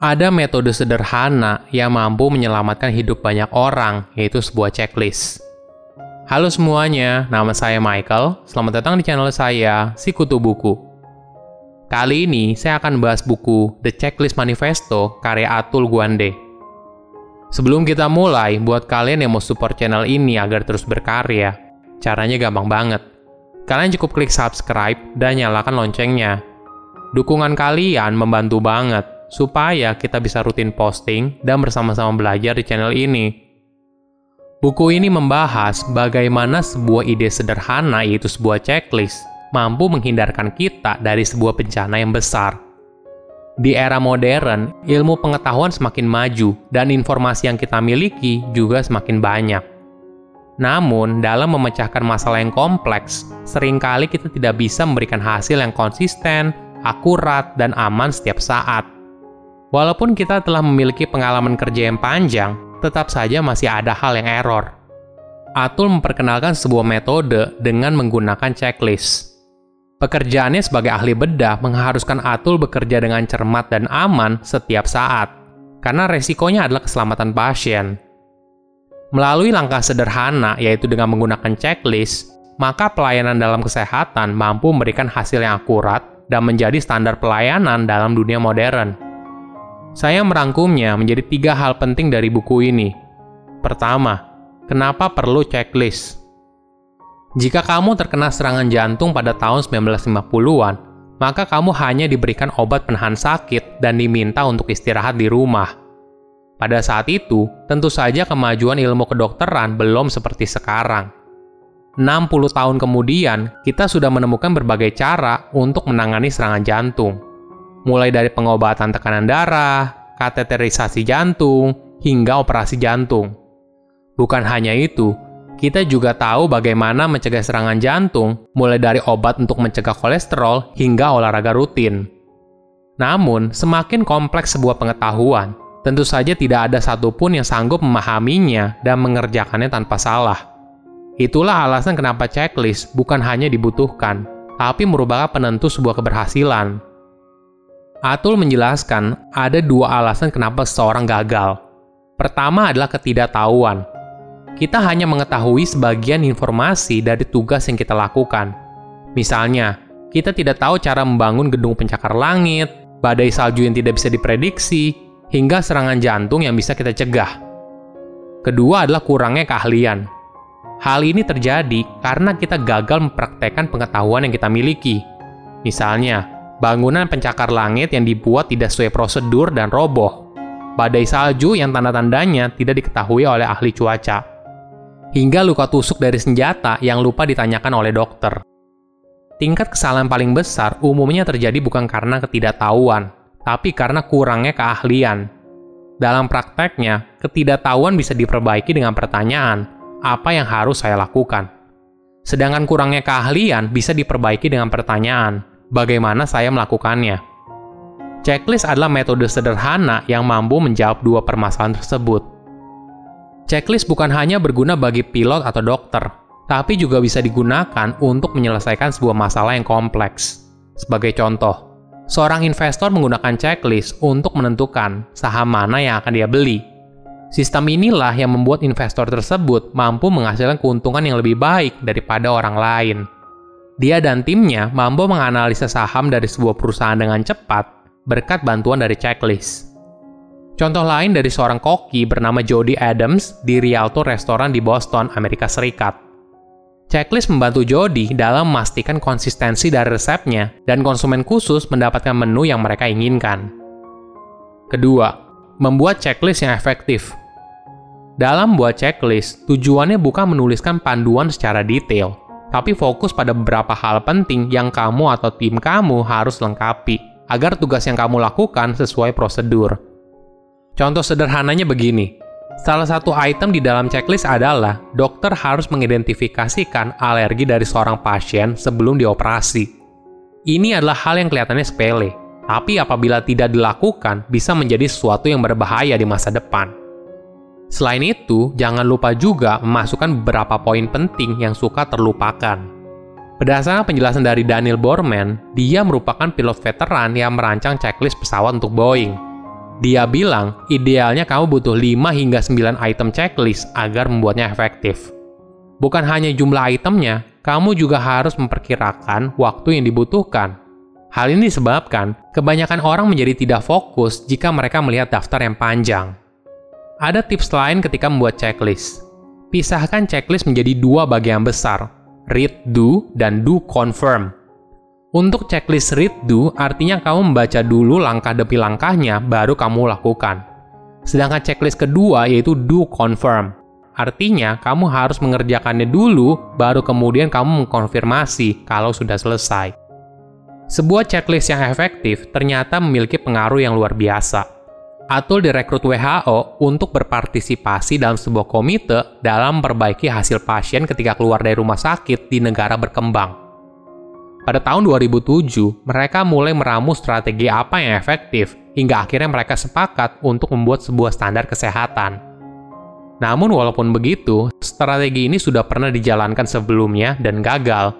ada metode sederhana yang mampu menyelamatkan hidup banyak orang, yaitu sebuah checklist. Halo semuanya, nama saya Michael. Selamat datang di channel saya, Sikutu Buku. Kali ini saya akan bahas buku The Checklist Manifesto karya Atul Gawande. Sebelum kita mulai, buat kalian yang mau support channel ini agar terus berkarya, caranya gampang banget. Kalian cukup klik subscribe dan nyalakan loncengnya. Dukungan kalian membantu banget supaya kita bisa rutin posting dan bersama-sama belajar di channel ini. Buku ini membahas bagaimana sebuah ide sederhana yaitu sebuah checklist mampu menghindarkan kita dari sebuah bencana yang besar. Di era modern, ilmu pengetahuan semakin maju dan informasi yang kita miliki juga semakin banyak. Namun, dalam memecahkan masalah yang kompleks, sering kali kita tidak bisa memberikan hasil yang konsisten, akurat, dan aman setiap saat. Walaupun kita telah memiliki pengalaman kerja yang panjang, tetap saja masih ada hal yang error. Atul memperkenalkan sebuah metode dengan menggunakan checklist. Pekerjaannya sebagai ahli bedah mengharuskan Atul bekerja dengan cermat dan aman setiap saat, karena resikonya adalah keselamatan pasien. Melalui langkah sederhana, yaitu dengan menggunakan checklist, maka pelayanan dalam kesehatan mampu memberikan hasil yang akurat dan menjadi standar pelayanan dalam dunia modern. Saya merangkumnya menjadi tiga hal penting dari buku ini. Pertama, kenapa perlu checklist? Jika kamu terkena serangan jantung pada tahun 1950-an, maka kamu hanya diberikan obat penahan sakit dan diminta untuk istirahat di rumah. Pada saat itu, tentu saja kemajuan ilmu kedokteran belum seperti sekarang. 60 tahun kemudian, kita sudah menemukan berbagai cara untuk menangani serangan jantung mulai dari pengobatan tekanan darah, kateterisasi jantung, hingga operasi jantung. Bukan hanya itu, kita juga tahu bagaimana mencegah serangan jantung, mulai dari obat untuk mencegah kolesterol hingga olahraga rutin. Namun, semakin kompleks sebuah pengetahuan, tentu saja tidak ada satupun yang sanggup memahaminya dan mengerjakannya tanpa salah. Itulah alasan kenapa checklist bukan hanya dibutuhkan, tapi merupakan penentu sebuah keberhasilan. Atul menjelaskan ada dua alasan kenapa seseorang gagal. Pertama adalah ketidaktahuan. Kita hanya mengetahui sebagian informasi dari tugas yang kita lakukan. Misalnya, kita tidak tahu cara membangun gedung pencakar langit, badai salju yang tidak bisa diprediksi, hingga serangan jantung yang bisa kita cegah. Kedua adalah kurangnya keahlian. Hal ini terjadi karena kita gagal mempraktekkan pengetahuan yang kita miliki. Misalnya, bangunan pencakar langit yang dibuat tidak sesuai prosedur dan roboh, badai salju yang tanda-tandanya tidak diketahui oleh ahli cuaca, hingga luka tusuk dari senjata yang lupa ditanyakan oleh dokter. Tingkat kesalahan paling besar umumnya terjadi bukan karena ketidaktahuan, tapi karena kurangnya keahlian. Dalam prakteknya, ketidaktahuan bisa diperbaiki dengan pertanyaan, apa yang harus saya lakukan? Sedangkan kurangnya keahlian bisa diperbaiki dengan pertanyaan, bagaimana saya melakukannya. Checklist adalah metode sederhana yang mampu menjawab dua permasalahan tersebut. Checklist bukan hanya berguna bagi pilot atau dokter, tapi juga bisa digunakan untuk menyelesaikan sebuah masalah yang kompleks. Sebagai contoh, seorang investor menggunakan checklist untuk menentukan saham mana yang akan dia beli. Sistem inilah yang membuat investor tersebut mampu menghasilkan keuntungan yang lebih baik daripada orang lain. Dia dan timnya mampu menganalisa saham dari sebuah perusahaan dengan cepat berkat bantuan dari checklist. Contoh lain dari seorang koki bernama Jody Adams di Rialto Restoran di Boston, Amerika Serikat. Checklist membantu Jody dalam memastikan konsistensi dari resepnya dan konsumen khusus mendapatkan menu yang mereka inginkan. Kedua, membuat checklist yang efektif. Dalam membuat checklist, tujuannya bukan menuliskan panduan secara detail, tapi fokus pada beberapa hal penting yang kamu atau tim kamu harus lengkapi agar tugas yang kamu lakukan sesuai prosedur. Contoh sederhananya begini. Salah satu item di dalam checklist adalah dokter harus mengidentifikasikan alergi dari seorang pasien sebelum dioperasi. Ini adalah hal yang kelihatannya sepele, tapi apabila tidak dilakukan bisa menjadi sesuatu yang berbahaya di masa depan. Selain itu, jangan lupa juga memasukkan beberapa poin penting yang suka terlupakan. Berdasarkan penjelasan dari Daniel Borman, dia merupakan pilot veteran yang merancang checklist pesawat untuk Boeing. Dia bilang, idealnya kamu butuh 5 hingga 9 item checklist agar membuatnya efektif. Bukan hanya jumlah itemnya, kamu juga harus memperkirakan waktu yang dibutuhkan. Hal ini disebabkan kebanyakan orang menjadi tidak fokus jika mereka melihat daftar yang panjang. Ada tips lain ketika membuat checklist. Pisahkan checklist menjadi dua bagian besar, read do dan do confirm. Untuk checklist read do artinya kamu membaca dulu langkah demi langkahnya baru kamu lakukan. Sedangkan checklist kedua yaitu do confirm. Artinya kamu harus mengerjakannya dulu baru kemudian kamu mengkonfirmasi kalau sudah selesai. Sebuah checklist yang efektif ternyata memiliki pengaruh yang luar biasa. Atul direkrut WHO untuk berpartisipasi dalam sebuah komite dalam memperbaiki hasil pasien ketika keluar dari rumah sakit di negara berkembang. Pada tahun 2007, mereka mulai meramu strategi apa yang efektif, hingga akhirnya mereka sepakat untuk membuat sebuah standar kesehatan. Namun walaupun begitu, strategi ini sudah pernah dijalankan sebelumnya dan gagal.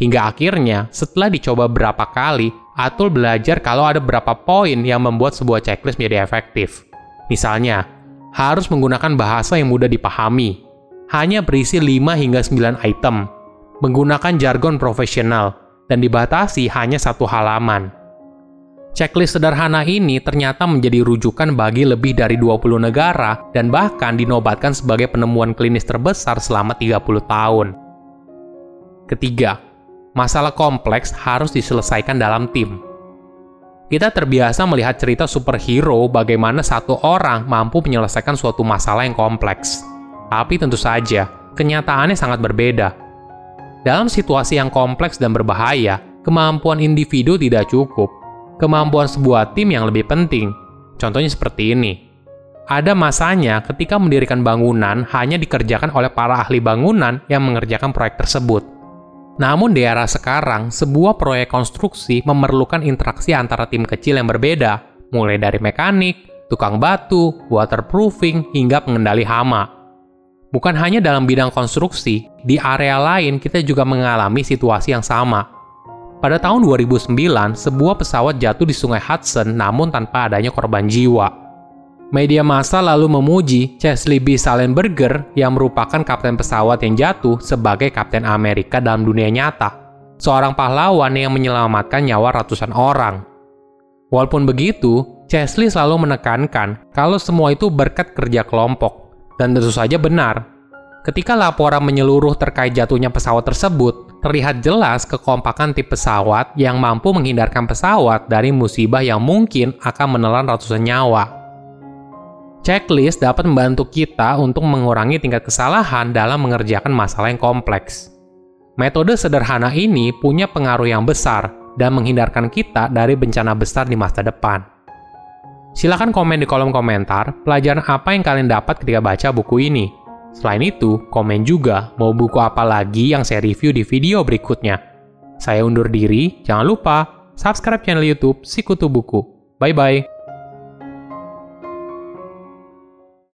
Hingga akhirnya, setelah dicoba berapa kali, Atul belajar kalau ada beberapa poin yang membuat sebuah checklist menjadi efektif. Misalnya, harus menggunakan bahasa yang mudah dipahami, hanya berisi 5 hingga 9 item, menggunakan jargon profesional, dan dibatasi hanya satu halaman. Checklist sederhana ini ternyata menjadi rujukan bagi lebih dari 20 negara dan bahkan dinobatkan sebagai penemuan klinis terbesar selama 30 tahun. Ketiga, masalah kompleks harus diselesaikan dalam tim. Kita terbiasa melihat cerita superhero bagaimana satu orang mampu menyelesaikan suatu masalah yang kompleks. Tapi tentu saja, kenyataannya sangat berbeda dalam situasi yang kompleks dan berbahaya, kemampuan individu tidak cukup. Kemampuan sebuah tim yang lebih penting. Contohnya seperti ini. Ada masanya ketika mendirikan bangunan hanya dikerjakan oleh para ahli bangunan yang mengerjakan proyek tersebut. Namun di era sekarang, sebuah proyek konstruksi memerlukan interaksi antara tim kecil yang berbeda, mulai dari mekanik, tukang batu, waterproofing, hingga pengendali hama. Bukan hanya dalam bidang konstruksi, di area lain kita juga mengalami situasi yang sama. Pada tahun 2009, sebuah pesawat jatuh di sungai Hudson namun tanpa adanya korban jiwa. Media massa lalu memuji Chesley B. Salenberger yang merupakan kapten pesawat yang jatuh sebagai kapten Amerika dalam dunia nyata. Seorang pahlawan yang menyelamatkan nyawa ratusan orang. Walaupun begitu, Chesley selalu menekankan kalau semua itu berkat kerja kelompok dan tentu saja benar. Ketika laporan menyeluruh terkait jatuhnya pesawat tersebut, terlihat jelas kekompakan tip pesawat yang mampu menghindarkan pesawat dari musibah yang mungkin akan menelan ratusan nyawa. Checklist dapat membantu kita untuk mengurangi tingkat kesalahan dalam mengerjakan masalah yang kompleks. Metode sederhana ini punya pengaruh yang besar dan menghindarkan kita dari bencana besar di masa depan. Silahkan komen di kolom komentar pelajaran apa yang kalian dapat ketika baca buku ini. Selain itu, komen juga mau buku apa lagi yang saya review di video berikutnya. Saya undur diri, jangan lupa subscribe channel YouTube Sikutu Buku. Bye-bye.